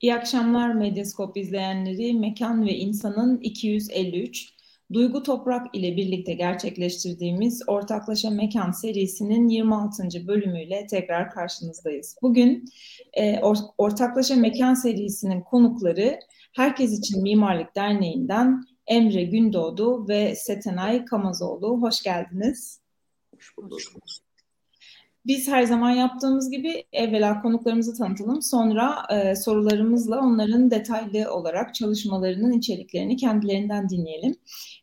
İyi akşamlar Medyaskop izleyenleri. Mekan ve İnsanın 253 Duygu Toprak ile birlikte gerçekleştirdiğimiz Ortaklaşa Mekan serisinin 26. bölümüyle tekrar karşınızdayız. Bugün e, Or- Ortaklaşa Mekan serisinin konukları Herkes İçin Mimarlık Derneği'nden Emre Gündoğdu ve Setenay Kamazoğlu. Hoş geldiniz. Hoş bulduk. Biz her zaman yaptığımız gibi evvela konuklarımızı tanıtalım. Sonra e, sorularımızla onların detaylı olarak çalışmalarının içeriklerini kendilerinden dinleyelim.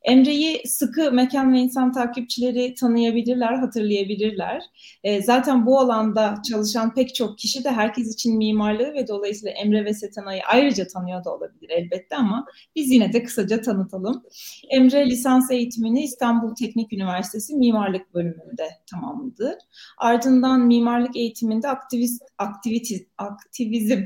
Emre'yi sıkı mekan ve insan takipçileri tanıyabilirler, hatırlayabilirler. E, zaten bu alanda çalışan pek çok kişi de herkes için mimarlığı ve dolayısıyla Emre ve Setenay'ı ayrıca tanıyor da olabilir elbette ama biz yine de kısaca tanıtalım. Emre lisans eğitimini İstanbul Teknik Üniversitesi Mimarlık bölümünde tamamladı. Ardından mimarlık eğitiminde aktivist, aktivitiz, aktivizm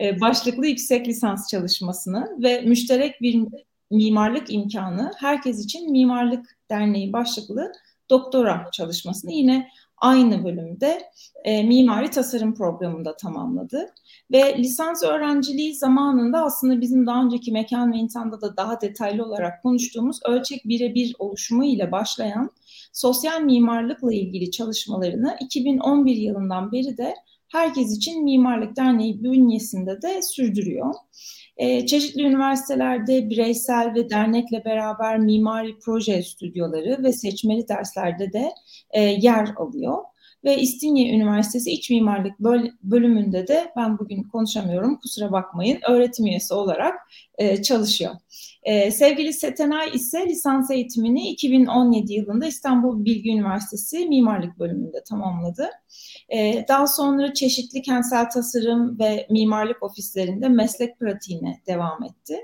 e, başlıklı yüksek lisans çalışmasını ve müşterek bir mimarlık imkanı herkes için mimarlık derneği başlıklı doktora çalışmasını yine aynı bölümde e, mimari tasarım programında tamamladı. Ve lisans öğrenciliği zamanında aslında bizim daha önceki mekan ve insanda da daha detaylı olarak konuştuğumuz ölçek birebir oluşumu ile başlayan sosyal mimarlıkla ilgili çalışmalarını 2011 yılından beri de Herkes için Mimarlık Derneği bünyesinde de sürdürüyor. E, çeşitli üniversitelerde bireysel ve dernekle beraber mimari proje stüdyoları ve seçmeli derslerde de e, yer alıyor. Ve İstinye Üniversitesi İç Mimarlık bölümünde de ben bugün konuşamıyorum kusura bakmayın öğretim üyesi olarak e, çalışıyor. E, sevgili Setenay ise lisans eğitimini 2017 yılında İstanbul Bilgi Üniversitesi Mimarlık bölümünde tamamladı. E, daha sonra çeşitli kentsel tasarım ve mimarlık ofislerinde meslek pratiğine devam etti.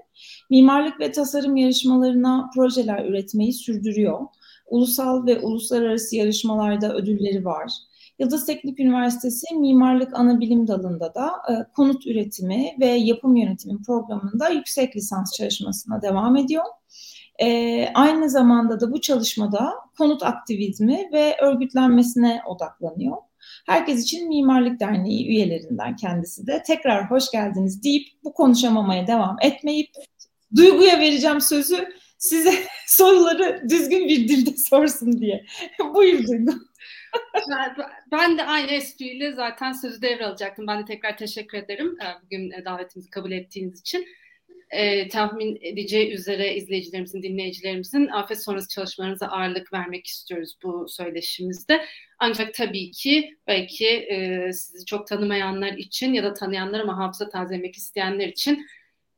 Mimarlık ve tasarım yarışmalarına projeler üretmeyi sürdürüyor. Ulusal ve uluslararası yarışmalarda ödülleri var. Yıldız Teknik Üniversitesi Mimarlık Anabilim Dalı'nda da e, konut üretimi ve yapım yönetimi programında yüksek lisans çalışmasına devam ediyor. E, aynı zamanda da bu çalışmada konut aktivizmi ve örgütlenmesine odaklanıyor. Herkes için Mimarlık Derneği üyelerinden kendisi de tekrar hoş geldiniz deyip bu konuşamamaya devam etmeyip Duygu'ya vereceğim sözü size soruları düzgün bir dilde sorsun diye. Buyur Duygu ben, de aynı espriyle zaten sözü devralacaktım. Ben de tekrar teşekkür ederim e, bugün e, davetimizi kabul ettiğiniz için. E, tahmin edeceği üzere izleyicilerimizin, dinleyicilerimizin afet sonrası çalışmalarınıza ağırlık vermek istiyoruz bu söyleşimizde. Ancak tabii ki belki e, sizi çok tanımayanlar için ya da tanıyanlar ama hafıza tazelemek isteyenler için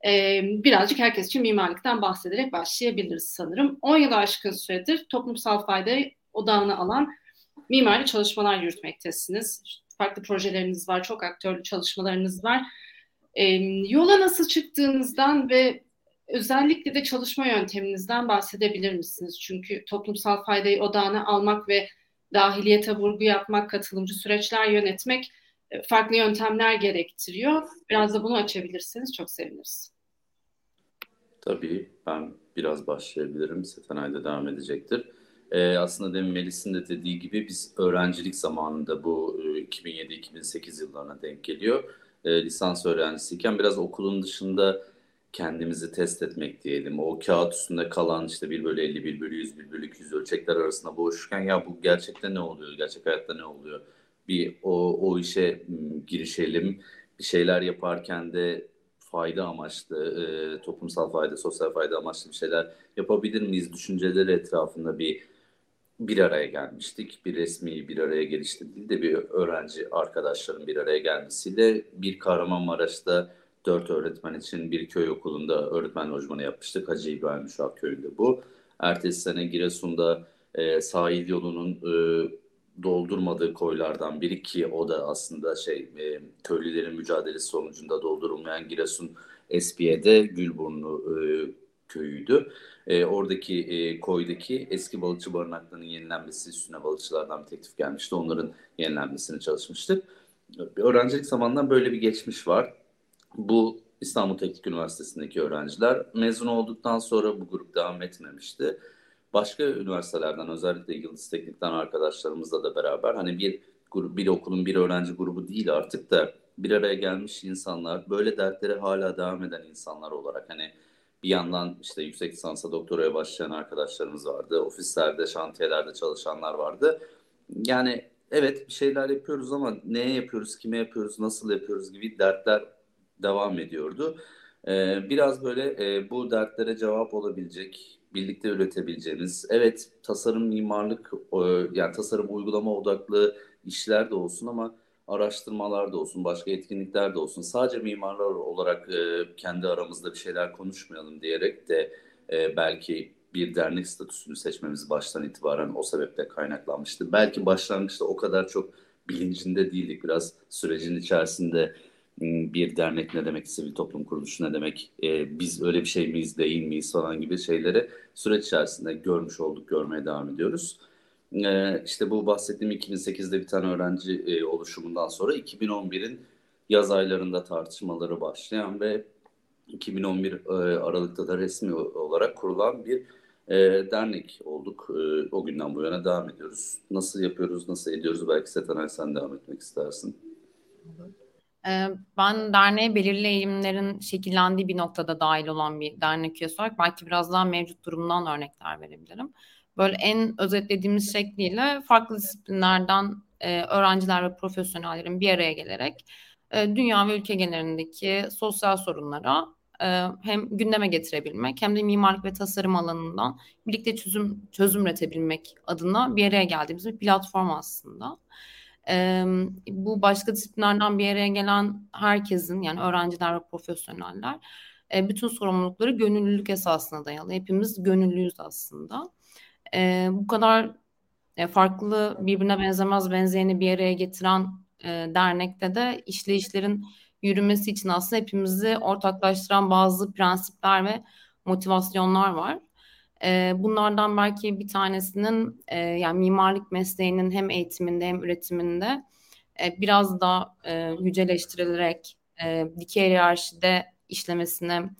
e, birazcık herkes için mimarlıktan bahsederek başlayabiliriz sanırım. 10 yıl aşkın süredir toplumsal faydayı odağına alan mimari çalışmalar yürütmektesiniz. Farklı projeleriniz var, çok aktörlü çalışmalarınız var. E, yola nasıl çıktığınızdan ve özellikle de çalışma yönteminizden bahsedebilir misiniz? Çünkü toplumsal faydayı odağına almak ve dahiliyete vurgu yapmak, katılımcı süreçler yönetmek e, farklı yöntemler gerektiriyor. Biraz da bunu açabilirseniz çok seviniriz. Tabii ben biraz başlayabilirim. Setenay da devam edecektir. Ee, aslında demin Melis'in de dediği gibi biz öğrencilik zamanında bu 2007-2008 e, yıllarına denk geliyor. E, lisans öğrencisiyken biraz okulun dışında kendimizi test etmek diyelim. O kağıt üstünde kalan işte 1 bölü 50, 1 bölü 100, 1 bölü 200 ölçekler arasında boğuşurken ya bu gerçekten ne oluyor, gerçek hayatta ne oluyor? Bir o, o işe girişelim, bir şeyler yaparken de fayda amaçlı, e, toplumsal fayda, sosyal fayda amaçlı bir şeyler yapabilir miyiz? Düşünceleri etrafında bir bir araya gelmiştik. Bir resmi bir araya gelişti değil de bir öğrenci arkadaşların bir araya gelmesiyle bir Kahramanmaraş'ta dört öğretmen için bir köy okulunda öğretmen lojmanı yapmıştık. Hacı İbrahim Uşak köyünde bu. Ertesi sene Giresun'da e, sahil yolunun e, doldurmadığı koylardan biri ki o da aslında şey e, köylülerin mücadelesi sonucunda doldurulmayan Giresun Espiye'de Gülburnu e, köyüydü. E, oradaki e, koydaki eski balıkçı barınaklarının yenilenmesi üstüne balıkçılardan bir teklif gelmişti. Onların yenilenmesini çalışmıştık. Öğrencilik zamanından böyle bir geçmiş var. Bu İstanbul Teknik Üniversitesi'ndeki öğrenciler mezun olduktan sonra bu grup devam etmemişti. Başka üniversitelerden özellikle Yıldız Teknik'ten arkadaşlarımızla da beraber hani bir grup, bir okulun bir öğrenci grubu değil artık da bir araya gelmiş insanlar, böyle dertlere hala devam eden insanlar olarak hani bir yandan işte yüksek lisansa doktoraya başlayan arkadaşlarımız vardı. Ofislerde, şantiyelerde çalışanlar vardı. Yani evet bir şeyler yapıyoruz ama neye yapıyoruz, kime yapıyoruz, nasıl yapıyoruz gibi dertler devam ediyordu. Ee, biraz böyle e, bu dertlere cevap olabilecek, birlikte üretebileceğimiz, evet tasarım, mimarlık, e, yani tasarım uygulama odaklı işler de olsun ama araştırmalar da olsun, başka etkinlikler de olsun. Sadece mimarlar olarak e, kendi aramızda bir şeyler konuşmayalım diyerek de e, belki bir dernek statüsünü seçmemiz baştan itibaren o sebeple kaynaklanmıştı. Belki başlangıçta o kadar çok bilincinde değildik. Biraz sürecin içerisinde bir dernek ne demek, sivil toplum kuruluşu ne demek, e, biz öyle bir şey miyiz, değil miyiz falan gibi şeyleri süreç içerisinde görmüş olduk, görmeye devam ediyoruz. E, işte bu bahsettiğim 2008'de bir tane öğrenci e, oluşumundan sonra 2011'in yaz aylarında tartışmaları başlayan ve 2011 e, Aralık'ta da resmi olarak kurulan bir e, dernek olduk. O günden bu yana devam ediyoruz. Nasıl yapıyoruz, nasıl ediyoruz? Belki Setanay sen devam etmek istersin. Ee, ben derneğe belirli eğilimlerin şekillendiği bir noktada dahil olan bir dernek üyesi olarak belki biraz daha mevcut durumdan örnekler verebilirim. Böyle en özetlediğimiz şekliyle farklı disiplinlerden e, öğrenciler ve profesyonellerin bir araya gelerek e, dünya ve ülke genelindeki sosyal sorunlara e, hem gündeme getirebilmek hem de mimarlık ve tasarım alanından birlikte çözüm çözüm üretebilmek adına bir araya geldiğimiz bir platform aslında. E, bu başka disiplinlerden bir araya gelen herkesin yani öğrenciler ve profesyoneller e, bütün sorumlulukları gönüllülük esasına dayalı. Hepimiz gönüllüyüz aslında. E, bu kadar e, farklı birbirine benzemez benzeyeni bir araya getiren e, dernekte de işleyişlerin yürümesi için aslında hepimizi ortaklaştıran bazı prensipler ve motivasyonlar var. E, bunlardan belki bir tanesinin e, yani mimarlık mesleğinin hem eğitiminde hem üretiminde e, biraz da e, yüceleştirilerek e, dikey hiyerarşide işlemesine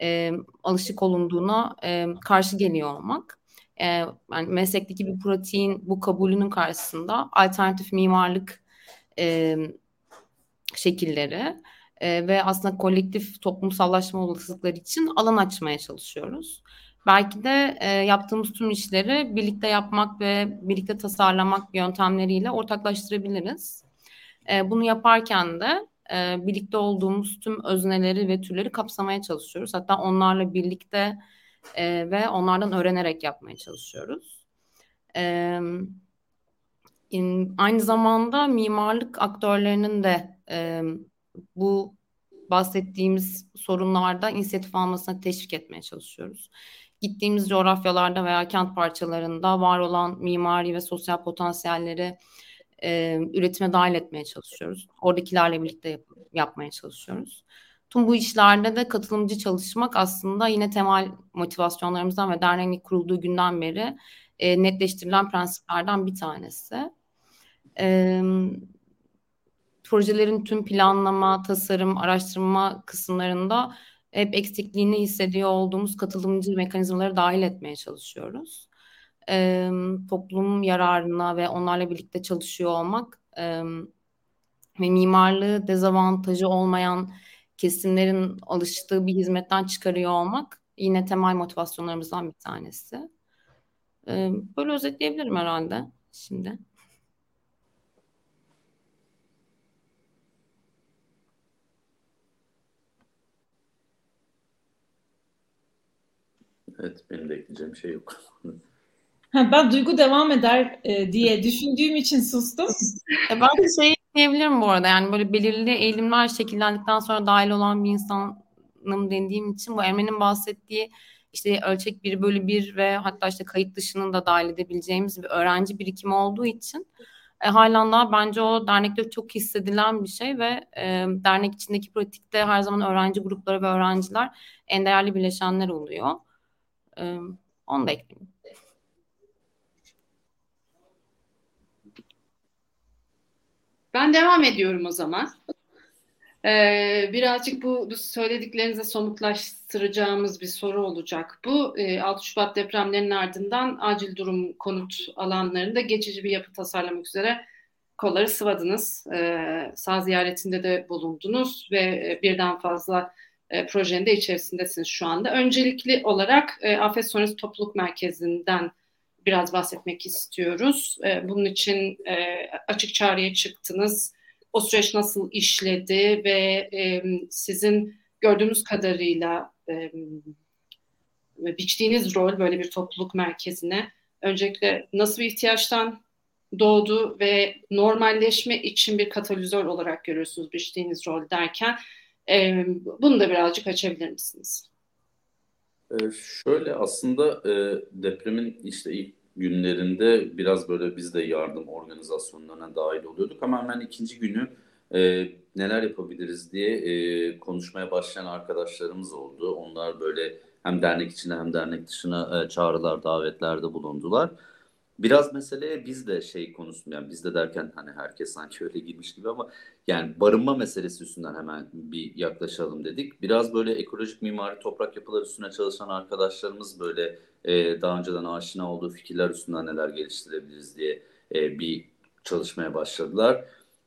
e, alışık olunduğuna e, karşı geliyor olmak. E, yani meslekteki bir pratiğin bu kabulünün karşısında alternatif mimarlık e, şekilleri e, ve aslında kolektif toplumsallaşma olasılıkları için alan açmaya çalışıyoruz. Belki de e, yaptığımız tüm işleri birlikte yapmak ve birlikte tasarlamak yöntemleriyle ortaklaştırabiliriz. E, bunu yaparken de e, birlikte olduğumuz tüm özneleri ve türleri kapsamaya çalışıyoruz. Hatta onlarla birlikte e, ve onlardan öğrenerek yapmaya çalışıyoruz. E, in, aynı zamanda mimarlık aktörlerinin de e, bu bahsettiğimiz sorunlarda inisiyatif almasına teşvik etmeye çalışıyoruz gittiğimiz coğrafyalarda veya kent parçalarında var olan mimari ve sosyal potansiyelleri e, üretime dahil etmeye çalışıyoruz. Oradakilerle birlikte yap, yapmaya çalışıyoruz. Tüm bu işlerde de katılımcı çalışmak aslında yine temel motivasyonlarımızdan ve derneğin kurulduğu günden beri e, netleştirilen prensiplerden bir tanesi. E, projelerin tüm planlama, tasarım, araştırma kısımlarında hep eksikliğini hissediyor olduğumuz katılımcı mekanizmaları dahil etmeye çalışıyoruz. E, toplum yararına ve onlarla birlikte çalışıyor olmak e, ve mimarlığı dezavantajı olmayan kesimlerin alıştığı bir hizmetten çıkarıyor olmak yine temel motivasyonlarımızdan bir tanesi. E, böyle özetleyebilirim herhalde şimdi. Evet, benim de ekleyeceğim şey yok. Ha, ben duygu devam eder e, diye düşündüğüm için sustum. E, ben de şey diyebilirim bu arada yani böyle belirli eğilimler şekillendikten sonra dahil olan bir insanım dendiğim için bu Emre'nin bahsettiği işte ölçek 1 bölü 1 ve hatta işte kayıt dışının da dahil edebileceğimiz bir öğrenci birikimi olduğu için e, halen daha bence o dernekte çok hissedilen bir şey ve e, dernek içindeki pratikte her zaman öğrenci grupları ve öğrenciler en değerli bileşenler oluyor. Ee, onu da ekleyeyim. Ben devam ediyorum o zaman. Ee, birazcık bu, söylediklerinize somutlaştıracağımız bir soru olacak bu. Ee, 6 Şubat depremlerinin ardından acil durum konut alanlarında geçici bir yapı tasarlamak üzere kolları sıvadınız. E, sağ ziyaretinde de bulundunuz ve e, birden fazla e, projenin de içerisindesiniz şu anda. Öncelikli olarak e, Afet Sonrası Topluluk Merkezi'nden biraz bahsetmek istiyoruz. E, bunun için e, açık çağrıya çıktınız. O süreç nasıl işledi ve e, sizin gördüğümüz kadarıyla e, biçtiğiniz rol böyle bir topluluk merkezine öncelikle nasıl bir ihtiyaçtan doğdu ve normalleşme için bir katalizör olarak görüyorsunuz biçtiğiniz rol derken e, bunu da birazcık açabilir misiniz? Ee, şöyle aslında e, depremin işte ilk günlerinde biraz böyle biz de yardım organizasyonlarına dahil oluyorduk ama hemen ikinci günü e, neler yapabiliriz diye e, konuşmaya başlayan arkadaşlarımız oldu. Onlar böyle hem dernek içine hem dernek dışına e, çağrılar, davetlerde bulundular. Biraz mesele biz de şey konusunda yani biz de derken hani herkes sanki öyle girmiş gibi ama yani barınma meselesi üstünden hemen bir yaklaşalım dedik. Biraz böyle ekolojik mimari toprak yapılar üstüne çalışan arkadaşlarımız böyle e, daha önceden aşina olduğu fikirler üstünden neler geliştirebiliriz diye e, bir çalışmaya başladılar.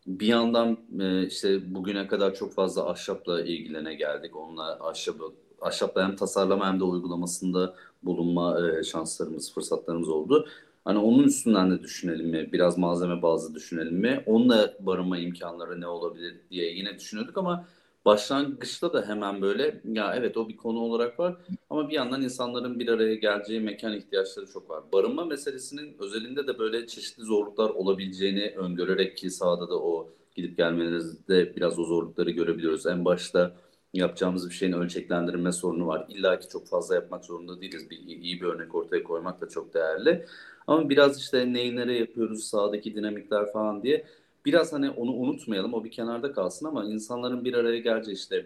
Bir yandan e, işte bugüne kadar çok fazla ahşapla ilgilene geldik. Onunla ahşabı, ahşapla hem tasarlama hem de uygulamasında bulunma e, şanslarımız, fırsatlarımız oldu. Hani onun üstünden de düşünelim mi? Biraz malzeme bazlı düşünelim mi? Onunla barınma imkanları ne olabilir diye yine düşünüyorduk ama başlangıçta da hemen böyle ya evet o bir konu olarak var ama bir yandan insanların bir araya geleceği mekan ihtiyaçları çok var. Barınma meselesinin özelinde de böyle çeşitli zorluklar olabileceğini öngörerek ki sahada da o gidip gelmenizde biraz o zorlukları görebiliyoruz. En başta yapacağımız bir şeyin ölçeklendirme sorunu var. İlla ki çok fazla yapmak zorunda değiliz. Bir, iyi bir örnek ortaya koymak da çok değerli. Ama biraz işte neyi nereye yapıyoruz, sahadaki dinamikler falan diye biraz hani onu unutmayalım. O bir kenarda kalsın ama insanların bir araya geleceği işte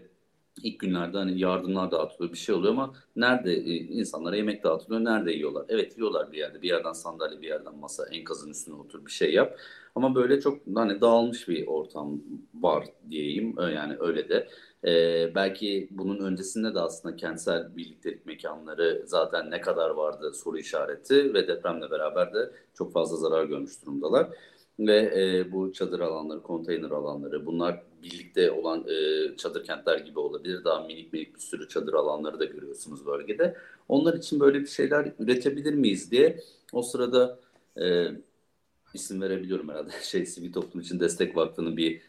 ilk günlerde hani yardımlar dağıtılıyor bir şey oluyor ama nerede e, insanlara yemek dağıtılıyor nerede yiyorlar? Evet yiyorlar bir yerde bir yerden sandalye bir yerden masa enkazın üstüne otur bir şey yap. Ama böyle çok hani dağılmış bir ortam var diyeyim yani öyle de. Ee, belki bunun öncesinde de aslında kentsel birliktelik mekanları zaten ne kadar vardı soru işareti ve depremle beraber de çok fazla zarar görmüş durumdalar. Ve e, bu çadır alanları, konteyner alanları bunlar birlikte olan e, çadır kentler gibi olabilir. Daha minik minik bir sürü çadır alanları da görüyorsunuz bölgede. Onlar için böyle bir şeyler üretebilir miyiz diye o sırada e, isim verebiliyorum herhalde. Şey Sivil Toplum için Destek Vakfı'nın bir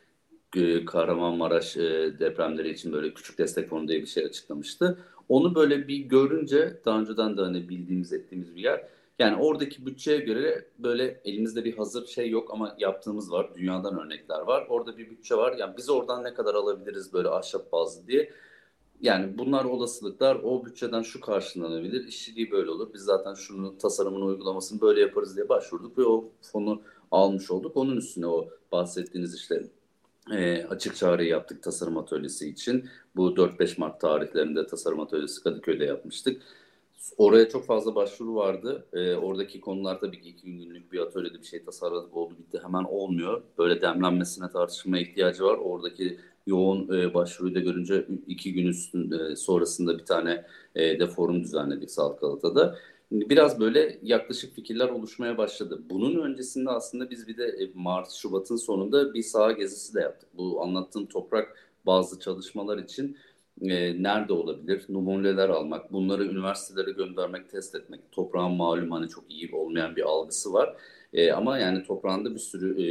e, Kahramanmaraş e, depremleri için böyle küçük destek fonu diye bir şey açıklamıştı. Onu böyle bir görünce daha önceden de hani bildiğimiz ettiğimiz bir yer. Yani oradaki bütçeye göre böyle elimizde bir hazır şey yok ama yaptığımız var. Dünyadan örnekler var. Orada bir bütçe var. Yani biz oradan ne kadar alabiliriz böyle ahşap bazlı diye. Yani bunlar olasılıklar. O bütçeden şu karşılanabilir. İşçiliği böyle olur. Biz zaten şunu tasarımını uygulamasını böyle yaparız diye başvurduk ve o fonu almış olduk. Onun üstüne o bahsettiğiniz işte e, açık çağrı yaptık tasarım atölyesi için. Bu 4-5 Mart tarihlerinde tasarım atölyesi Kadıköy'de yapmıştık. Oraya çok fazla başvuru vardı. E, oradaki konular tabii ki iki günlük bir atölyede bir şey tasarladık oldu bitti hemen olmuyor. Böyle demlenmesine tartışmaya ihtiyacı var. Oradaki yoğun e, başvuruyu da görünce iki gün üstünde, sonrasında bir tane e, de forum düzenledik Sağlık Galata'da biraz böyle yaklaşık fikirler oluşmaya başladı. Bunun öncesinde aslında biz bir de e, Mart, Şubat'ın sonunda bir saha gezisi de yaptık. Bu anlattığım toprak bazı çalışmalar için e, nerede olabilir? Numuneler almak, bunları üniversitelere göndermek, test etmek. Toprağın malum hani çok iyi olmayan bir algısı var. E, ama yani toprağında bir sürü e,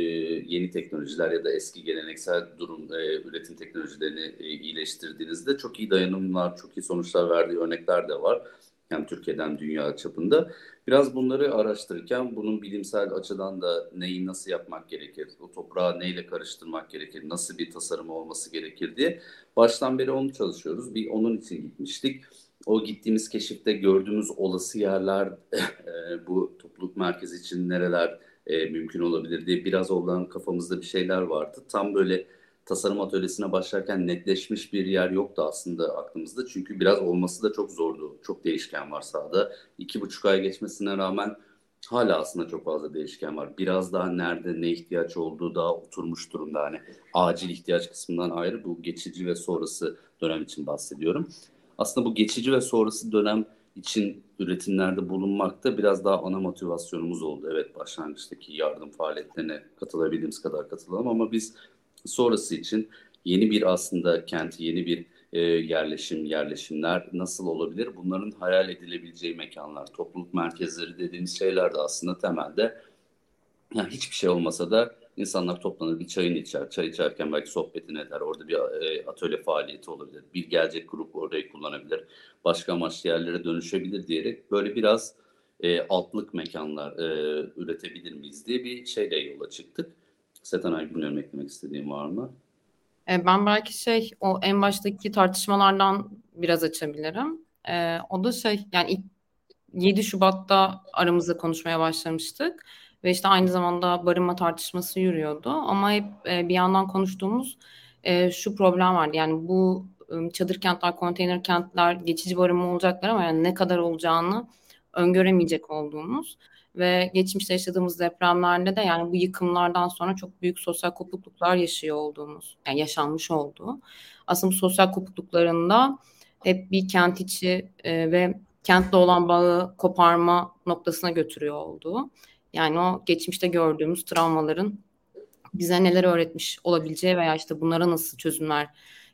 yeni teknolojiler ya da eski geleneksel durum e, üretim teknolojilerini e, iyileştirdiğinizde çok iyi dayanımlar, çok iyi sonuçlar verdiği örnekler de var hem Türkiye'den dünya çapında. Biraz bunları araştırırken bunun bilimsel açıdan da neyi nasıl yapmak gerekir, o toprağı neyle karıştırmak gerekir, nasıl bir tasarım olması gerekir diye baştan beri onu çalışıyoruz. Bir onun için gitmiştik. O gittiğimiz keşifte gördüğümüz olası yerler e, bu topluluk merkezi için nereler e, mümkün olabilir diye biraz oradan kafamızda bir şeyler vardı. Tam böyle tasarım atölyesine başlarken netleşmiş bir yer yoktu aslında aklımızda. Çünkü biraz olması da çok zordu. Çok değişken var sahada. İki buçuk ay geçmesine rağmen hala aslında çok fazla değişken var. Biraz daha nerede ne ihtiyaç olduğu daha oturmuş durumda. Hani acil ihtiyaç kısmından ayrı bu geçici ve sonrası dönem için bahsediyorum. Aslında bu geçici ve sonrası dönem için üretimlerde bulunmakta biraz daha ana motivasyonumuz oldu. Evet başlangıçtaki yardım faaliyetlerine katılabildiğimiz kadar katılalım ama biz sonrası için yeni bir aslında kent, yeni bir e, yerleşim, yerleşimler nasıl olabilir? Bunların hayal edilebileceği mekanlar, topluluk merkezleri dediğimiz şeyler de aslında temelde yani hiçbir şey olmasa da insanlar toplanır bir çayını içer. Çay içerken belki sohbetini eder. Orada bir e, atölye faaliyeti olabilir. Bir gelecek grup orayı kullanabilir. Başka amaçlı yerlere dönüşebilir diyerek böyle biraz e, altlık mekanlar e, üretebilir miyiz diye bir şeyle yola çıktık. Setanay bilmiyorum eklemek istediğim var mı? E, ben belki şey o en baştaki tartışmalardan biraz açabilirim. E, o da şey yani ilk 7 Şubat'ta aramızda konuşmaya başlamıştık ve işte aynı zamanda barınma tartışması yürüyordu ama hep e, bir yandan konuştuğumuz şu problem vardı yani bu çadır kentler, konteyner kentler geçici barınma olacaklar ama yani ne kadar olacağını öngöremeyecek olduğumuz ve geçmişte yaşadığımız depremlerde de yani bu yıkımlardan sonra çok büyük sosyal kopukluklar yaşıyor olduğumuz, yani yaşanmış olduğu. Aslında bu sosyal kopukluklarında hep bir kent içi e, ve kentle olan bağı koparma noktasına götürüyor olduğu. Yani o geçmişte gördüğümüz travmaların bize neler öğretmiş olabileceği veya işte bunlara nasıl çözümler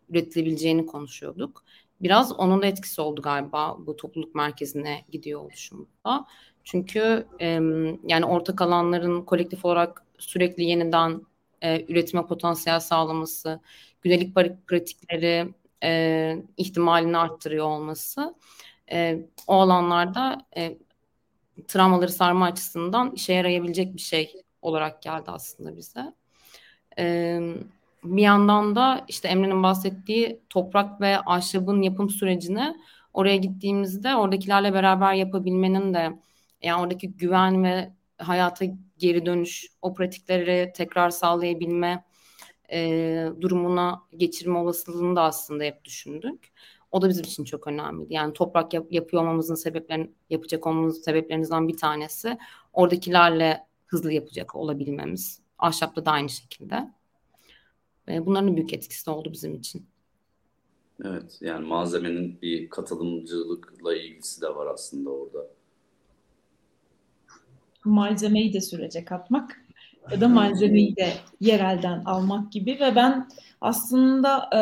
üretilebileceğini konuşuyorduk. Biraz onun da etkisi oldu galiba bu topluluk merkezine gidiyor oluşumda. Çünkü e, yani ortak alanların kolektif olarak sürekli yeniden e, üretime potansiyel sağlaması, gündelik pratikleri e, ihtimalini arttırıyor olması e, o alanlarda e, travmaları sarma açısından işe yarayabilecek bir şey olarak geldi aslında bize. E, bir yandan da işte Emre'nin bahsettiği toprak ve ahşabın yapım sürecini oraya gittiğimizde oradakilerle beraber yapabilmenin de yani oradaki güven ve hayata geri dönüş, o pratikleri tekrar sağlayabilme e, durumuna geçirme olasılığını da aslında hep düşündük. O da bizim için çok önemliydi. Yani toprak yap, yapıyor olmamızın sebeplerini yapacak olmamızın sebeplerinden bir tanesi oradakilerle hızlı yapacak olabilmemiz. Ahşapta da aynı şekilde. Ve bunların büyük etkisi oldu bizim için. Evet yani malzemenin bir katılımcılıkla ilgisi de var aslında orada malzemeyi de sürece katmak ya da malzemeyi de yerelden almak gibi ve ben aslında e,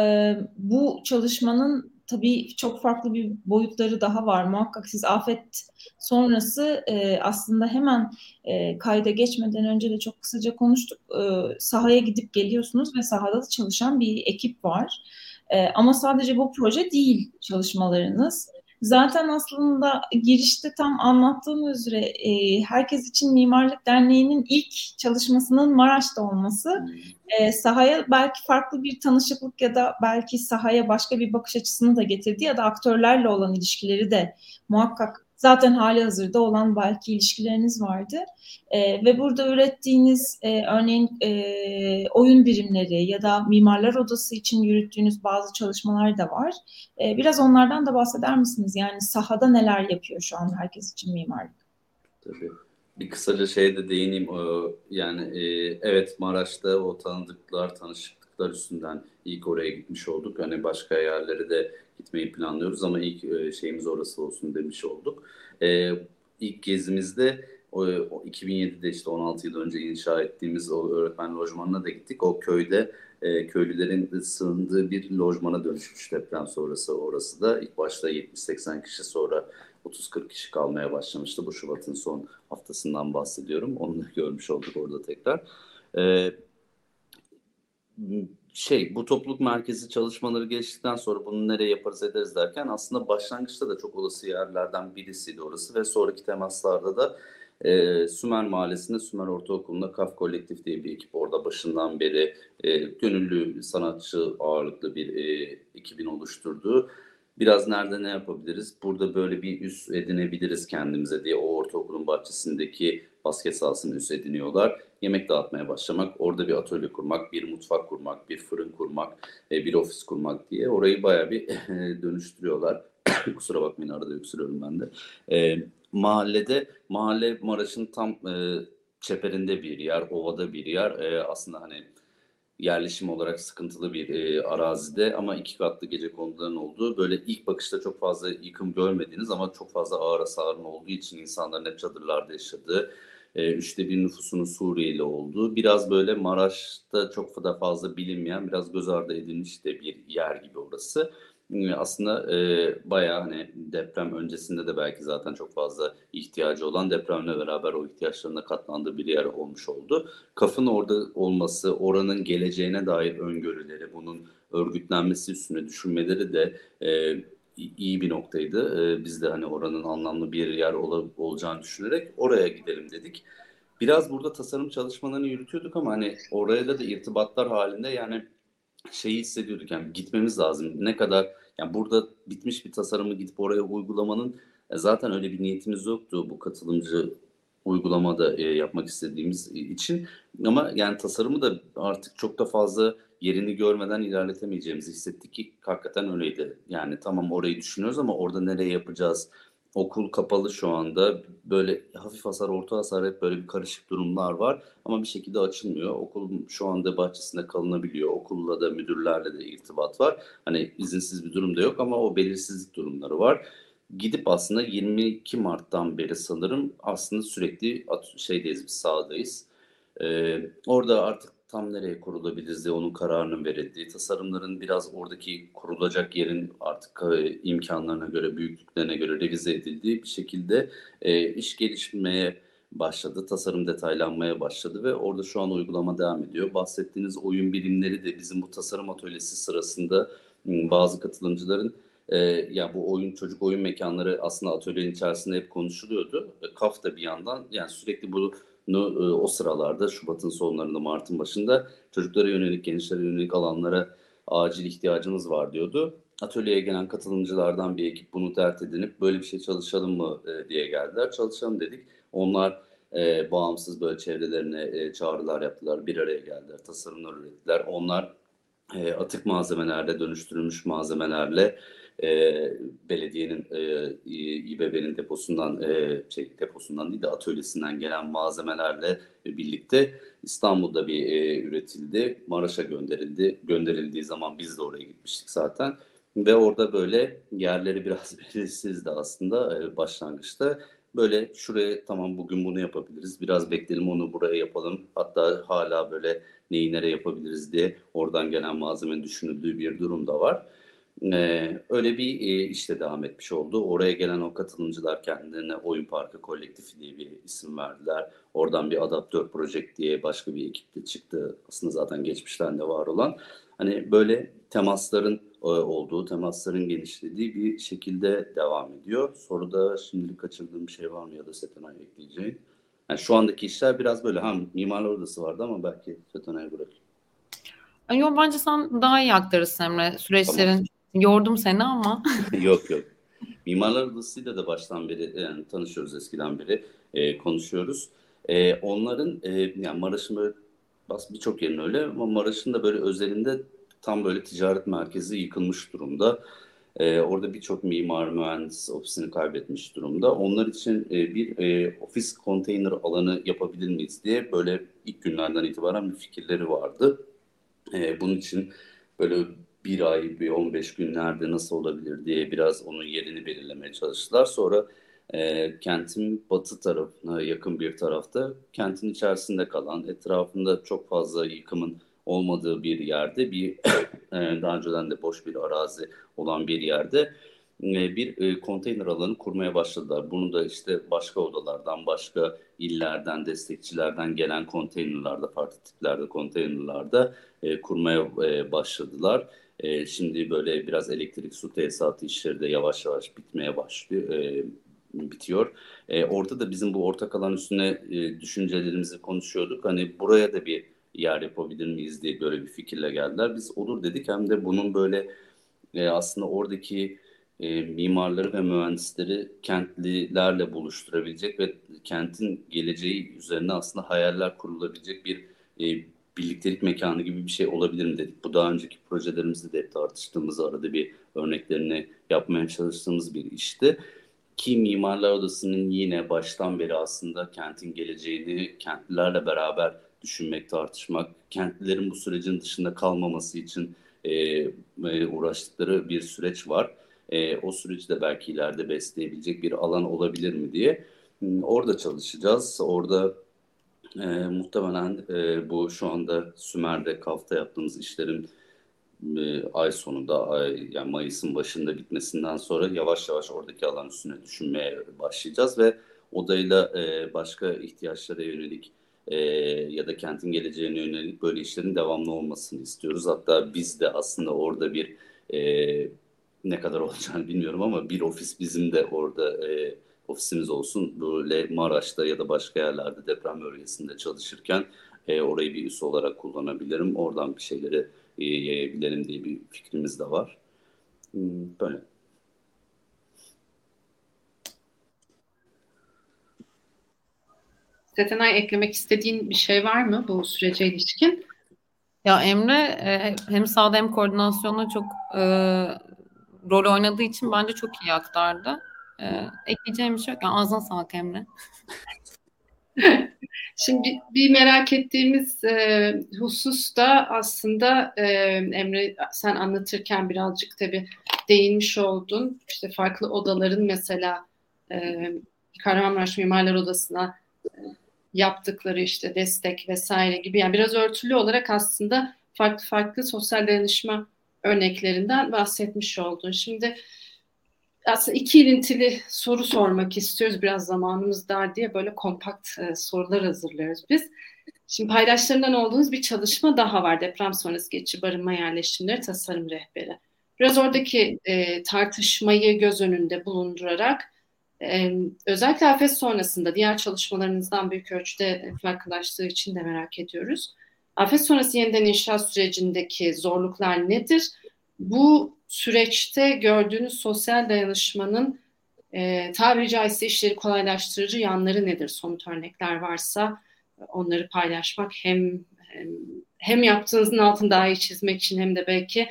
bu çalışmanın tabii çok farklı bir boyutları daha var. Muhakkak siz afet sonrası e, aslında hemen e, kayda geçmeden önce de çok kısaca konuştuk. E, sahaya gidip geliyorsunuz ve sahada da çalışan bir ekip var. E, ama sadece bu proje değil çalışmalarınız. Zaten aslında girişte tam anlattığım üzere e, Herkes için Mimarlık Derneği'nin ilk çalışmasının Maraş'ta olması e, sahaya belki farklı bir tanışıklık ya da belki sahaya başka bir bakış açısını da getirdi ya da aktörlerle olan ilişkileri de muhakkak zaten hali hazırda olan belki ilişkileriniz vardı. E, ve burada ürettiğiniz e, örneğin e, oyun birimleri ya da mimarlar odası için yürüttüğünüz bazı çalışmalar da var. E, biraz onlardan da bahseder misiniz? Yani sahada neler yapıyor şu an herkes için mimarlık? Tabii. Bir kısaca şeye de değineyim. Yani e, evet Maraş'ta o tanıdıklar, tanışıklıklar üstünden ilk oraya gitmiş olduk. Hani başka yerlere de gitmeyi planlıyoruz ama ilk e, şeyimiz orası olsun demiş olduk. E, ilk gezimizde o, o 2007'de işte 16 yıl önce inşa ettiğimiz o öğretmen lojmanına da gittik. O köyde e, köylülerin sığındığı bir lojmana dönüşmüş deprem sonrası orası da. ilk başta 70-80 kişi sonra 30-40 kişi kalmaya başlamıştı. Bu Şubat'ın son haftasından bahsediyorum. Onu da görmüş olduk orada tekrar. E, şey bu topluluk merkezi çalışmaları geçtikten sonra bunu nereye yaparız ederiz derken aslında başlangıçta da çok olası yerlerden birisiydi orası ve sonraki temaslarda da e, Sümer Mahallesi'nde Sümer Ortaokulu'nda Kaf Kolektif diye bir ekip orada başından beri e, gönüllü sanatçı ağırlıklı bir e, ekibin oluşturduğu biraz nerede ne yapabiliriz? Burada böyle bir üs edinebiliriz kendimize diye o ortaokulun bahçesindeki basket sahasını üs ediniyorlar. Yemek dağıtmaya başlamak, orada bir atölye kurmak, bir mutfak kurmak, bir fırın kurmak, e, bir ofis kurmak diye orayı bayağı bir dönüştürüyorlar. Kusura bakmayın arada öksürüyorum ben de. E, mahallede, mahalle Maraş'ın tam e, çeperinde bir yer, ovada bir yer. E, aslında hani yerleşim olarak sıkıntılı bir e, arazide ama iki katlı gece konuların olduğu böyle ilk bakışta çok fazla yıkım görmediğiniz ama çok fazla ağır hasarın olduğu için insanların hep çadırlarda yaşadığı e, üçte bir nüfusunun Suriyeli olduğu biraz böyle Maraş'ta çok da fazla bilinmeyen biraz göz ardı edilmiş de bir yer gibi orası aslında e, bayağı hani deprem öncesinde de belki zaten çok fazla ihtiyacı olan depremle beraber o ihtiyaçlarına katlandığı bir yer olmuş oldu. Kafın orada olması, oranın geleceğine dair öngörüleri, bunun örgütlenmesi üstüne düşünmeleri de e, iyi bir noktaydı. E, biz de hani oranın anlamlı bir yer ol, olacağını düşünerek oraya gidelim dedik. Biraz burada tasarım çalışmalarını yürütüyorduk ama hani oraya da da irtibatlar halinde yani şeyi hissediyorduk yani gitmemiz lazım. Ne kadar yani burada bitmiş bir tasarımı gidip oraya uygulamanın e, zaten öyle bir niyetimiz yoktu bu katılımcı uygulamada e, yapmak istediğimiz için ama yani tasarımı da artık çok da fazla yerini görmeden ilerletemeyeceğimizi hissettik ki hakikaten öyleydi. Yani tamam orayı düşünüyoruz ama orada nereye yapacağız? Okul kapalı şu anda. Böyle hafif hasar, orta hasar hep böyle bir karışık durumlar var. Ama bir şekilde açılmıyor. Okul şu anda bahçesinde kalınabiliyor. Okulla da müdürlerle de irtibat var. Hani izinsiz bir durum da yok ama o belirsizlik durumları var. Gidip aslında 22 Mart'tan beri sanırım aslında sürekli şeydeyiz biz sahadayız. Ee, orada artık tam nereye kurulabiliriz diye onun kararının verildiği, tasarımların biraz oradaki kurulacak yerin artık e, imkanlarına göre, büyüklüklerine göre revize edildiği bir şekilde e, iş gelişmeye başladı. Tasarım detaylanmaya başladı ve orada şu an uygulama devam ediyor. Bahsettiğiniz oyun bilimleri de bizim bu tasarım atölyesi sırasında bazı katılımcıların e, ya bu oyun çocuk oyun mekanları aslında atölyenin içerisinde hep konuşuluyordu. E, KAF da bir yandan yani sürekli bu o sıralarda Şubat'ın sonlarında Mart'ın başında çocuklara yönelik, gençlere yönelik alanlara acil ihtiyacımız var diyordu. Atölyeye gelen katılımcılardan bir ekip bunu dert edinip böyle bir şey çalışalım mı e, diye geldiler. Çalışalım dedik. Onlar e, bağımsız böyle çevrelerine e, çağrılar yaptılar. Bir araya geldiler, tasarımlar ürettiler. Onlar e, atık malzemelerle, dönüştürülmüş malzemelerle e, belediyenin e, İBB'nin deposundan e, şey deposundan değil de atölyesinden gelen malzemelerle birlikte İstanbul'da bir e, üretildi. Maraş'a gönderildi. Gönderildiği zaman biz de oraya gitmiştik zaten. Ve orada böyle yerleri biraz belirsizdi aslında e, başlangıçta. Böyle şuraya tamam bugün bunu yapabiliriz. Biraz bekleyelim onu buraya yapalım. Hatta hala böyle neyi nereye yapabiliriz diye oradan gelen malzemenin düşünüldüğü bir durum da var. Ee, öyle bir e, işte devam etmiş oldu. Oraya gelen o katılımcılar kendilerine Oyun Parkı Kolektifi diye bir isim verdiler. Oradan bir Adaptör Project diye başka bir ekip de çıktı. Aslında zaten geçmişten de var olan. Hani böyle temasların e, olduğu, temasların genişlediği bir şekilde devam ediyor. Soruda şimdilik kaçırdığım bir şey var mı ya da Setenay ekleyeceğin? Yani şu andaki işler biraz böyle. Ha mimarlar odası vardı ama belki Setenay'a bırakayım. Yok bence sen daha iyi aktarırsın Emre. Süreçlerin tamam. Yordum seni ama. yok yok. Mimarlar Odası'yla da baştan beri yani tanışıyoruz eskiden beri e, konuşuyoruz. E, onların e, yani Maraş'ın birçok yerin öyle ama Maraş'ın da böyle özelinde tam böyle ticaret merkezi yıkılmış durumda. E, orada birçok mimar, mühendis ofisini kaybetmiş durumda. Onlar için e, bir e, ofis konteyner alanı yapabilir miyiz diye böyle ilk günlerden itibaren bir fikirleri vardı. E, bunun için böyle bir ay, bir 15 günlerde nasıl olabilir diye biraz onun yerini belirlemeye çalıştılar. Sonra e, kentin batı tarafına yakın bir tarafta kentin içerisinde kalan etrafında çok fazla yıkımın olmadığı bir yerde bir e, daha önceden de boş bir arazi olan bir yerde e, bir e, konteyner alanı kurmaya başladılar. Bunu da işte başka odalardan, başka illerden, destekçilerden gelen konteynerlarda, farklı tiplerde konteynerlarda e, kurmaya e, başladılar. E, şimdi böyle biraz elektrik su tesisatı işleri de yavaş yavaş bitmeye başlıyor. E, bitiyor. E, orada da bizim bu ortak alan üstüne e, düşüncelerimizi konuşuyorduk. Hani buraya da bir yer yapabilir miyiz diye böyle bir fikirle geldiler. Biz olur dedik hem de bunun böyle e, aslında oradaki e, mimarları ve mühendisleri kentlilerle buluşturabilecek ve kentin geleceği üzerine aslında hayaller kurulabilecek bir e, birliktelik mekanı gibi bir şey olabilir mi dedik. Bu daha önceki projelerimizde de hep tartıştığımız arada bir örneklerini yapmaya çalıştığımız bir işti. Ki Mimarlar Odası'nın yine baştan beri aslında kentin geleceğini kentlilerle beraber düşünmek, tartışmak, kentlilerin bu sürecin dışında kalmaması için e, e, uğraştıkları bir süreç var. E, o süreci de belki ileride besleyebilecek bir alan olabilir mi diye orada çalışacağız. Orada e, muhtemelen e, bu şu anda Sümer'de Kaf'ta yaptığımız işlerin e, ay sonunda ay, yani Mayıs'ın başında bitmesinden sonra yavaş yavaş oradaki alan üstüne düşünmeye başlayacağız ve odayla e, başka ihtiyaçlara yönelik e, ya da kentin geleceğine yönelik böyle işlerin devamlı olmasını istiyoruz. Hatta biz de aslında orada bir e, ne kadar olacağını bilmiyorum ama bir ofis bizim de orada e, ofisimiz olsun. Böyle Maraş'ta ya da başka yerlerde deprem bölgesinde çalışırken e, orayı bir üs olarak kullanabilirim. Oradan bir şeyleri e, yayabilirim diye bir fikrimiz de var. Hmm, böyle. Setenay eklemek istediğin bir şey var mı bu sürece ilişkin? Ya Emre e, hem sağda hem koordinasyonda çok e, rol oynadığı için bence çok iyi aktardı. E, ekleyeceğim bir şey yok. Yani ağzına sağlık Emre. Şimdi bir merak ettiğimiz e, husus da aslında e, Emre sen anlatırken birazcık tabii değinmiş oldun. İşte farklı odaların mesela e, Kahramanmaraş Mimarlar Odası'na e, yaptıkları işte destek vesaire gibi yani biraz örtülü olarak aslında farklı farklı sosyal dayanışma örneklerinden bahsetmiş oldun. Şimdi aslında iki ilintili soru sormak istiyoruz. Biraz zamanımız dar diye böyle kompakt e, sorular hazırlıyoruz biz. Şimdi paydaşlarından olduğunuz bir çalışma daha var. Deprem sonrası geçici barınma yerleşimleri tasarım rehberi. Biraz oradaki e, tartışmayı göz önünde bulundurarak e, özellikle afet sonrasında diğer çalışmalarınızdan büyük ölçüde farklılaştığı için de merak ediyoruz. Afet sonrası yeniden inşaat sürecindeki zorluklar nedir? Bu süreçte gördüğünüz sosyal dayanışmanın e, tabiri caizse işleri kolaylaştırıcı yanları nedir? Somut örnekler varsa onları paylaşmak hem hem, hem yaptığınızın altını daha iyi çizmek için hem de belki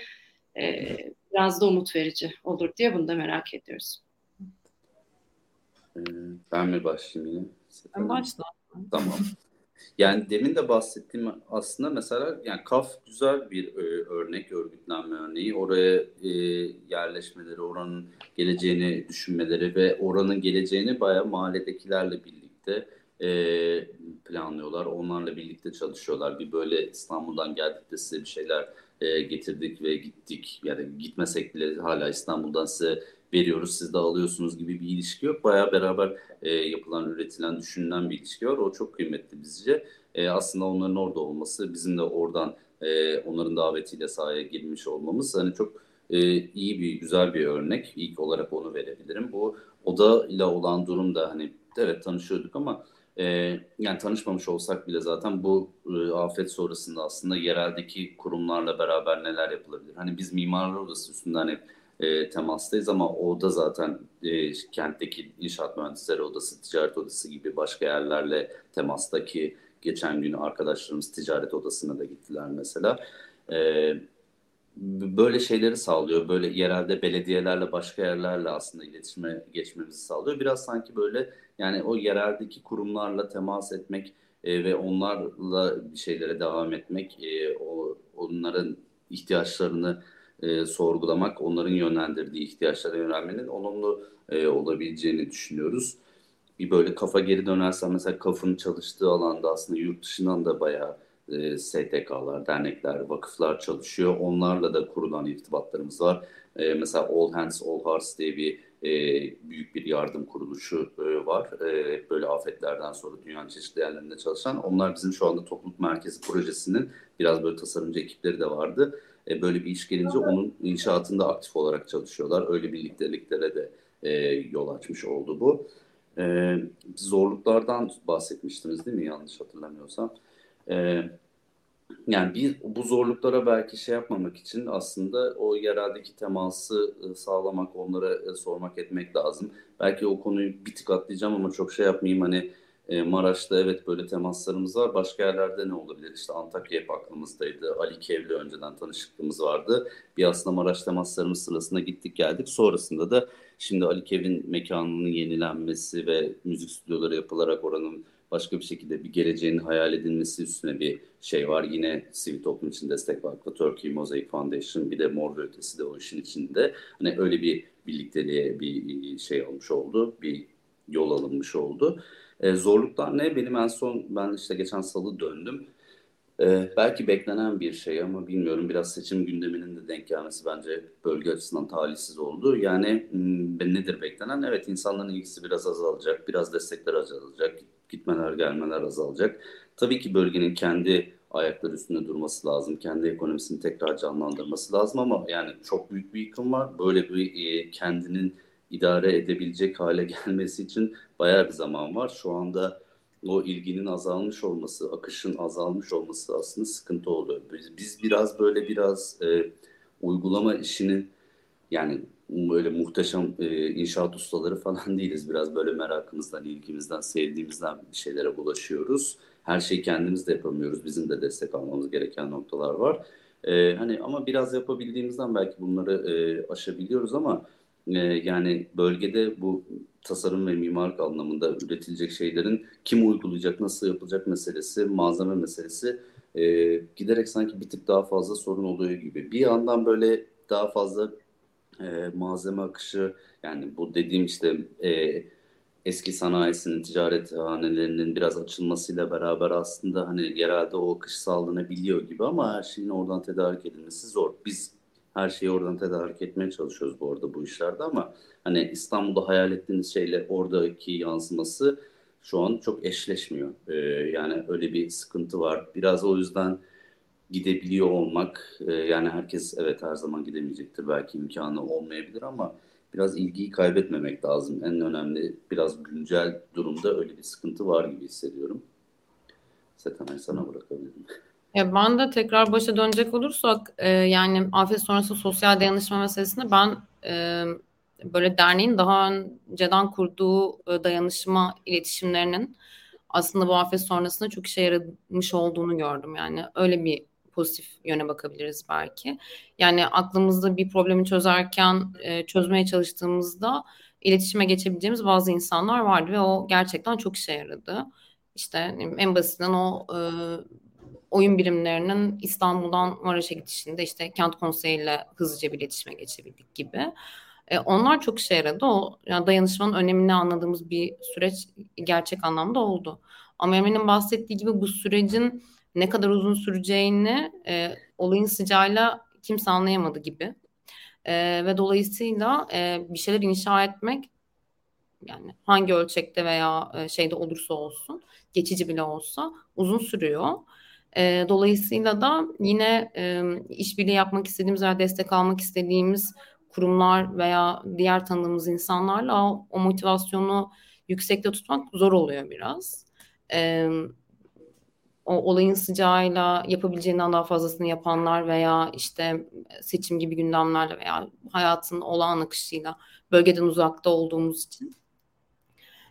e, biraz da umut verici olur diye bunu da merak ediyoruz. Ee, ben mi başlayayım yine? Ben başla. Tamam. Yani demin de bahsettiğim aslında mesela yani KAF güzel bir e, örnek, örgütlenme örneği. Oraya e, yerleşmeleri, oranın geleceğini düşünmeleri ve oranın geleceğini bayağı mahalledekilerle birlikte e, planlıyorlar. Onlarla birlikte çalışıyorlar. Bir böyle İstanbul'dan geldik de size bir şeyler e, getirdik ve gittik. Yani gitmesek bile hala İstanbul'dan size veriyoruz, siz de alıyorsunuz gibi bir ilişki yok. Bayağı beraber e, yapılan, üretilen, düşünülen bir ilişki var. O çok kıymetli bizce. E, aslında onların orada olması, bizim de oradan e, onların davetiyle sahaya girmiş olmamız hani çok e, iyi bir, güzel bir örnek. İlk olarak onu verebilirim. Bu oda ile olan durumda hani evet tanışıyorduk ama e, yani tanışmamış olsak bile zaten bu e, afet sonrasında aslında yereldeki kurumlarla beraber neler yapılabilir? Hani biz mimarlar odası üstünden hep e, temastayız ama o da zaten e, kentteki inşaat mühendisleri odası, ticaret odası gibi başka yerlerle temastaki geçen gün arkadaşlarımız ticaret odasına da gittiler mesela. E, böyle şeyleri sağlıyor. Böyle yerelde belediyelerle başka yerlerle aslında iletişime geçmemizi sağlıyor. Biraz sanki böyle yani o yereldeki kurumlarla temas etmek e, ve onlarla bir şeylere devam etmek, e, o onların ihtiyaçlarını e, sorgulamak, onların yönlendirdiği ihtiyaçlara yönelmenin olumlu e, olabileceğini düşünüyoruz. Bir böyle kafa geri dönersen mesela kafın çalıştığı alanda aslında yurt dışından da bayağı e, STK'lar, dernekler, vakıflar çalışıyor. Onlarla da kurulan irtibatlarımız var. E, mesela All Hands All Hearts diye bir e, büyük bir yardım kuruluşu e, var. E, böyle afetlerden sonra dünyanın çeşitli yerlerinde çalışan. Onlar bizim şu anda topluluk merkezi projesinin biraz böyle tasarımcı ekipleri de vardı e, böyle bir iş gelince onun inşaatında aktif olarak çalışıyorlar. Öyle birlikteliklere de e, yol açmış oldu bu. E, zorluklardan bahsetmiştiniz değil mi yanlış hatırlamıyorsam. E, yani bir bu zorluklara belki şey yapmamak için aslında o yereldeki teması e, sağlamak, onlara e, sormak etmek lazım. Belki o konuyu bir tık atlayacağım ama çok şey yapmayayım hani e, Maraş'ta evet böyle temaslarımız var. Başka yerlerde ne olabilir? İşte Antakya hep aklımızdaydı. Ali Kevli önceden tanışıklığımız vardı. Bir aslında Maraş temaslarımız sırasında gittik geldik. Sonrasında da şimdi Ali Kev'in mekanının yenilenmesi ve müzik stüdyoları yapılarak oranın başka bir şekilde bir geleceğin hayal edilmesi üstüne bir şey var. Yine sivil toplum için destek vakfı, Turkey Mosaic Foundation bir de Mor ve Ötesi de o işin içinde. Hani öyle bir birlikteliğe bir şey olmuş oldu. Bir yol alınmış oldu. E, zorluklar ne? Benim en son ben işte geçen salı döndüm. E, belki beklenen bir şey ama bilmiyorum biraz seçim gündeminin de denk gelmesi bence bölge açısından talihsiz oldu. Yani hmm, nedir beklenen? Evet insanların ilgisi biraz azalacak, biraz destekler azalacak, gitmeler gelmeler azalacak. Tabii ki bölgenin kendi ayakları üstünde durması lazım. Kendi ekonomisini tekrar canlandırması lazım ama yani çok büyük bir yıkım var. Böyle bir e, kendinin idare edebilecek hale gelmesi için bayağı bir zaman var. Şu anda o ilginin azalmış olması, akışın azalmış olması aslında sıkıntı oluyor. Biz, biz biraz böyle biraz e, uygulama işinin yani böyle muhteşem e, inşaat ustaları falan değiliz. Biraz böyle merakımızdan, ilgimizden, sevdiğimizden bir şeylere bulaşıyoruz. Her şeyi kendimiz de yapamıyoruz. Bizim de destek almamız gereken noktalar var. E, hani ama biraz yapabildiğimizden belki bunları e, aşabiliyoruz ama e, yani bölgede bu tasarım ve mimarlık anlamında üretilecek şeylerin kim uygulayacak, nasıl yapılacak meselesi, malzeme meselesi e, giderek sanki bir tık daha fazla sorun oluyor gibi. Bir yandan böyle daha fazla e, malzeme akışı yani bu dediğim işte e, eski sanayisinin, ticaret hanelerinin biraz açılmasıyla beraber aslında hani yerelde o akış sağlanabiliyor gibi ama her şeyin oradan tedarik edilmesi zor. Biz her şeyi oradan tedarik etmeye çalışıyoruz bu arada bu işlerde ama hani İstanbul'da hayal ettiğiniz şeyle oradaki yansıması şu an çok eşleşmiyor. Ee, yani öyle bir sıkıntı var. Biraz o yüzden gidebiliyor olmak e, yani herkes evet her zaman gidemeyecektir. Belki imkanı olmayabilir ama biraz ilgiyi kaybetmemek lazım. En önemli biraz güncel durumda öyle bir sıkıntı var gibi hissediyorum. Setanay sana bırakabilirim. Ya ben de tekrar başa dönecek olursak e, yani afet sonrası sosyal dayanışma meselesinde ben e, böyle derneğin daha önceden kurduğu e, dayanışma iletişimlerinin aslında bu afet sonrasında çok işe yaramış olduğunu gördüm. Yani öyle bir pozitif yöne bakabiliriz belki. Yani aklımızda bir problemi çözerken e, çözmeye çalıştığımızda iletişime geçebileceğimiz bazı insanlar vardı ve o gerçekten çok işe yaradı. İşte en basitinden o e, oyun birimlerinin İstanbul'dan Maraş'a gidişinde işte kent konseyiyle hızlıca bir iletişime geçebildik gibi. E, onlar çok işe yaradı. O yani dayanışmanın önemini anladığımız bir süreç gerçek anlamda oldu. Ama Emre'nin bahsettiği gibi bu sürecin ne kadar uzun süreceğini e, olayın sıcağıyla kimse anlayamadı gibi. E, ve dolayısıyla e, bir şeyler inşa etmek yani hangi ölçekte veya e, şeyde olursa olsun geçici bile olsa uzun sürüyor. E, dolayısıyla da yine e, işbirliği yapmak istediğimiz veya destek almak istediğimiz kurumlar veya diğer tanıdığımız insanlarla o, o motivasyonu yüksekte tutmak zor oluyor biraz. E, o olayın sıcağıyla yapabileceğinden daha fazlasını yapanlar veya işte seçim gibi gündemlerle veya hayatın olağan akışıyla bölgeden uzakta olduğumuz için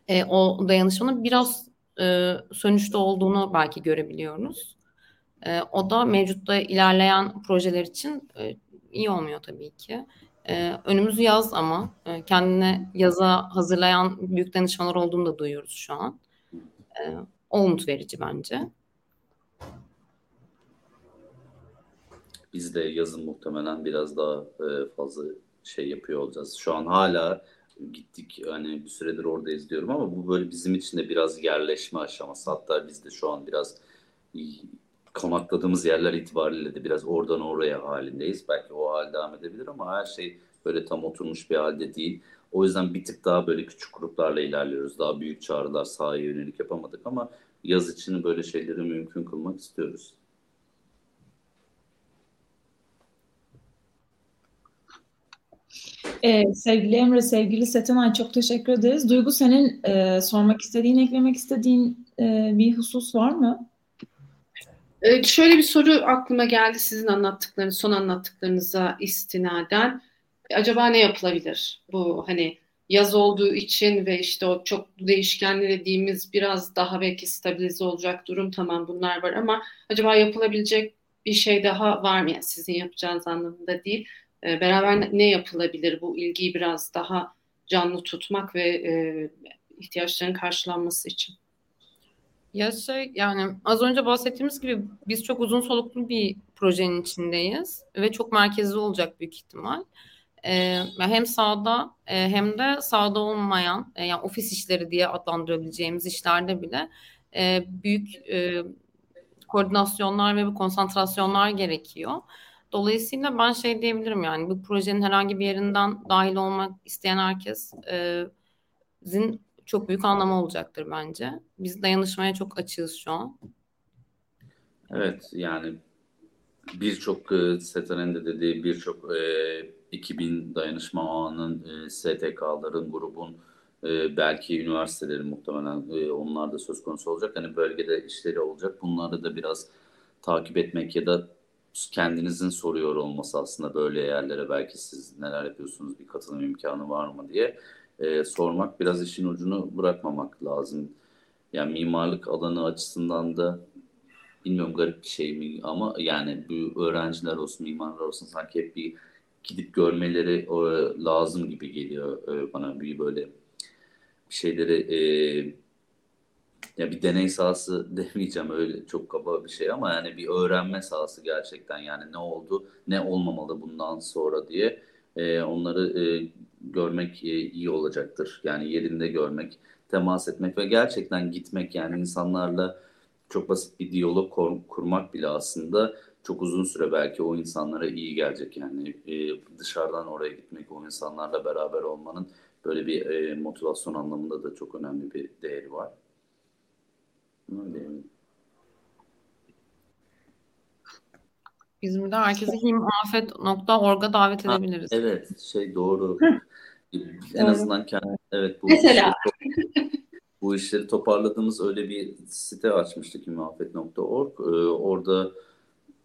e, o dayanışmanın biraz e, sonuçta olduğunu belki görebiliyoruz. E, o da mevcutta ilerleyen projeler için e, iyi olmuyor tabii ki. E, önümüz yaz ama e, kendine yaza hazırlayan büyük danışmalar olduğunu da duyuyoruz şu an. E, o umut verici bence. Biz de yazın muhtemelen biraz daha e, fazla şey yapıyor olacağız. Şu an hala gittik hani bir süredir orada izliyorum ama bu böyle bizim için de biraz yerleşme aşaması. Hatta biz de şu an biraz konakladığımız yerler itibariyle de biraz oradan oraya halindeyiz. Belki o hal devam edebilir ama her şey böyle tam oturmuş bir halde değil. O yüzden bir tık daha böyle küçük gruplarla ilerliyoruz. Daha büyük çağrılar sahaya yönelik yapamadık ama yaz için böyle şeyleri mümkün kılmak istiyoruz. Ee, sevgili Emre, sevgili Setenay çok teşekkür ederiz. Duygu senin e, sormak istediğin, eklemek istediğin e, bir husus var mı? Ee, şöyle bir soru aklıma geldi sizin anlattıklarınız, son anlattıklarınıza istinaden. Acaba ne yapılabilir? Bu hani yaz olduğu için ve işte o çok değişkenli dediğimiz biraz daha belki stabilize olacak durum tamam bunlar var ama acaba yapılabilecek bir şey daha var mı? Yani sizin yapacağınız anlamında değil. Ee, beraber ne yapılabilir bu ilgiyi biraz daha canlı tutmak ve e, ihtiyaçların karşılanması için? Ya şey yani az önce bahsettiğimiz gibi biz çok uzun soluklu bir projenin içindeyiz ve çok merkezli olacak büyük ihtimal. Ee, hem sağda e, hem de sağda olmayan e, yani ofis işleri diye adlandırabileceğimiz işlerde bile e, büyük e, koordinasyonlar ve konsantrasyonlar gerekiyor. Dolayısıyla ben şey diyebilirim yani bu projenin herhangi bir yerinden dahil olmak isteyen herkes zin çok büyük anlamı olacaktır bence. Biz dayanışmaya çok açığız şu an. Evet yani birçok e, SETA'nın de dediği birçok e, 2000 dayanışma ağının, e, STK'ların, grubun e, belki üniversitelerin muhtemelen e, onlar da söz konusu olacak. Hani bölgede işleri olacak. Bunları da biraz takip etmek ya da kendinizin soruyor olması aslında böyle yerlere belki siz neler yapıyorsunuz bir katılım imkanı var mı diye e, sormak biraz işin ucunu bırakmamak lazım. Yani mimarlık alanı açısından da bilmiyorum garip bir şey mi ama yani bu öğrenciler olsun mimarlar olsun sanki hep bir gidip görmeleri e, lazım gibi geliyor e, bana bir böyle bir şeyleri e, ya bir deney sahası demeyeceğim öyle çok kaba bir şey ama yani bir öğrenme sahası gerçekten yani ne oldu ne olmamalı bundan sonra diye e, onları e, görmek e, iyi olacaktır. Yani yerinde görmek, temas etmek ve gerçekten gitmek yani insanlarla çok basit bir diyalog kur, kurmak bile aslında çok uzun süre belki o insanlara iyi gelecek yani e, dışarıdan oraya gitmek o insanlarla beraber olmanın böyle bir e, motivasyon anlamında da çok önemli bir değeri var. Öyle. İzmir'de herkese himafet.org'a davet edebiliriz. Ha, evet, şey doğru. en azından kendi, evet bu Mesela. Işleri, bu işleri toparladığımız öyle bir site açmıştık himafet.org. Ee, orada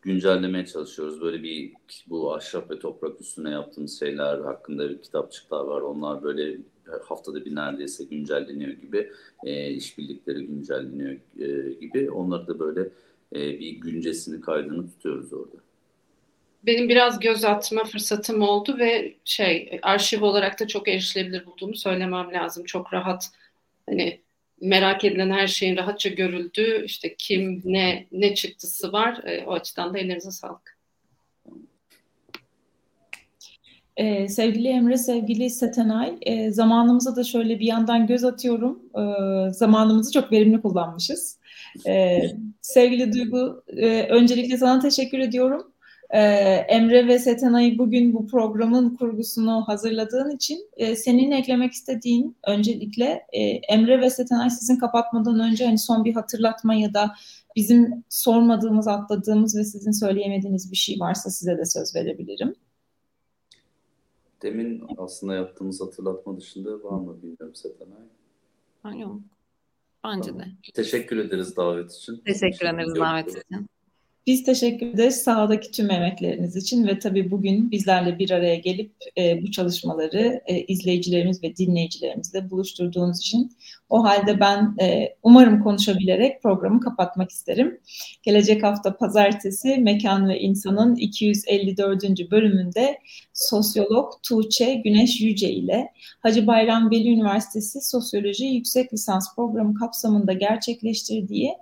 güncellemeye çalışıyoruz. Böyle bir bu ahşap ve toprak üstüne yaptığımız şeyler hakkında bir kitapçıklar var. Onlar böyle haftada bir neredeyse güncelleniyor gibi. E, işbirlikleri güncelleniyor e, gibi. Onları da böyle e, bir güncesini kaydını tutuyoruz orada. Benim biraz göz atma fırsatım oldu ve şey arşiv olarak da çok erişilebilir bulduğumu söylemem lazım. Çok rahat hani merak edilen her şeyin rahatça görüldüğü işte kim ne ne çıktısı var e, o açıdan da ellerinize sağlık. Ee, sevgili Emre, sevgili Setenay, e, zamanımıza da şöyle bir yandan göz atıyorum. E, zamanımızı çok verimli kullanmışız. E, sevgili Duygu, e, öncelikle sana teşekkür ediyorum. E, Emre ve Setenay bugün bu programın kurgusunu hazırladığın için e, senin eklemek istediğin öncelikle e, Emre ve Setenay sizin kapatmadan önce hani son bir hatırlatma ya da bizim sormadığımız, atladığımız ve sizin söyleyemediğiniz bir şey varsa size de söz verebilirim. Demin aslında yaptığımız hatırlatma dışında var mı bilmiyorum Setenay. Yok. Bence de. Teşekkür ederiz davet için. Teşekkür ederiz davet için. Biz teşekkür ederiz sahadaki tüm emekleriniz için ve tabii bugün bizlerle bir araya gelip e, bu çalışmaları e, izleyicilerimiz ve dinleyicilerimizle buluşturduğunuz için. O halde ben e, umarım konuşabilerek programı kapatmak isterim. Gelecek hafta pazartesi Mekan ve İnsan'ın 254. bölümünde sosyolog Tuğçe Güneş Yüce ile Hacı Bayram Veli Üniversitesi Sosyoloji Yüksek Lisans Programı kapsamında gerçekleştirdiği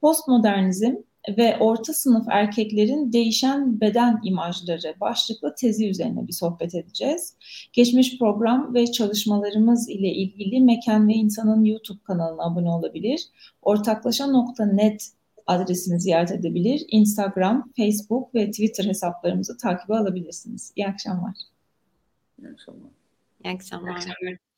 postmodernizm ve orta sınıf erkeklerin değişen beden imajları başlıklı tezi üzerine bir sohbet edeceğiz. Geçmiş program ve çalışmalarımız ile ilgili Mekan ve İnsan'ın YouTube kanalına abone olabilir. Ortaklaşa.net adresini ziyaret edebilir. Instagram, Facebook ve Twitter hesaplarımızı takibe alabilirsiniz. İyi akşamlar. İyi akşamlar. İyi akşamlar. İyi akşamlar.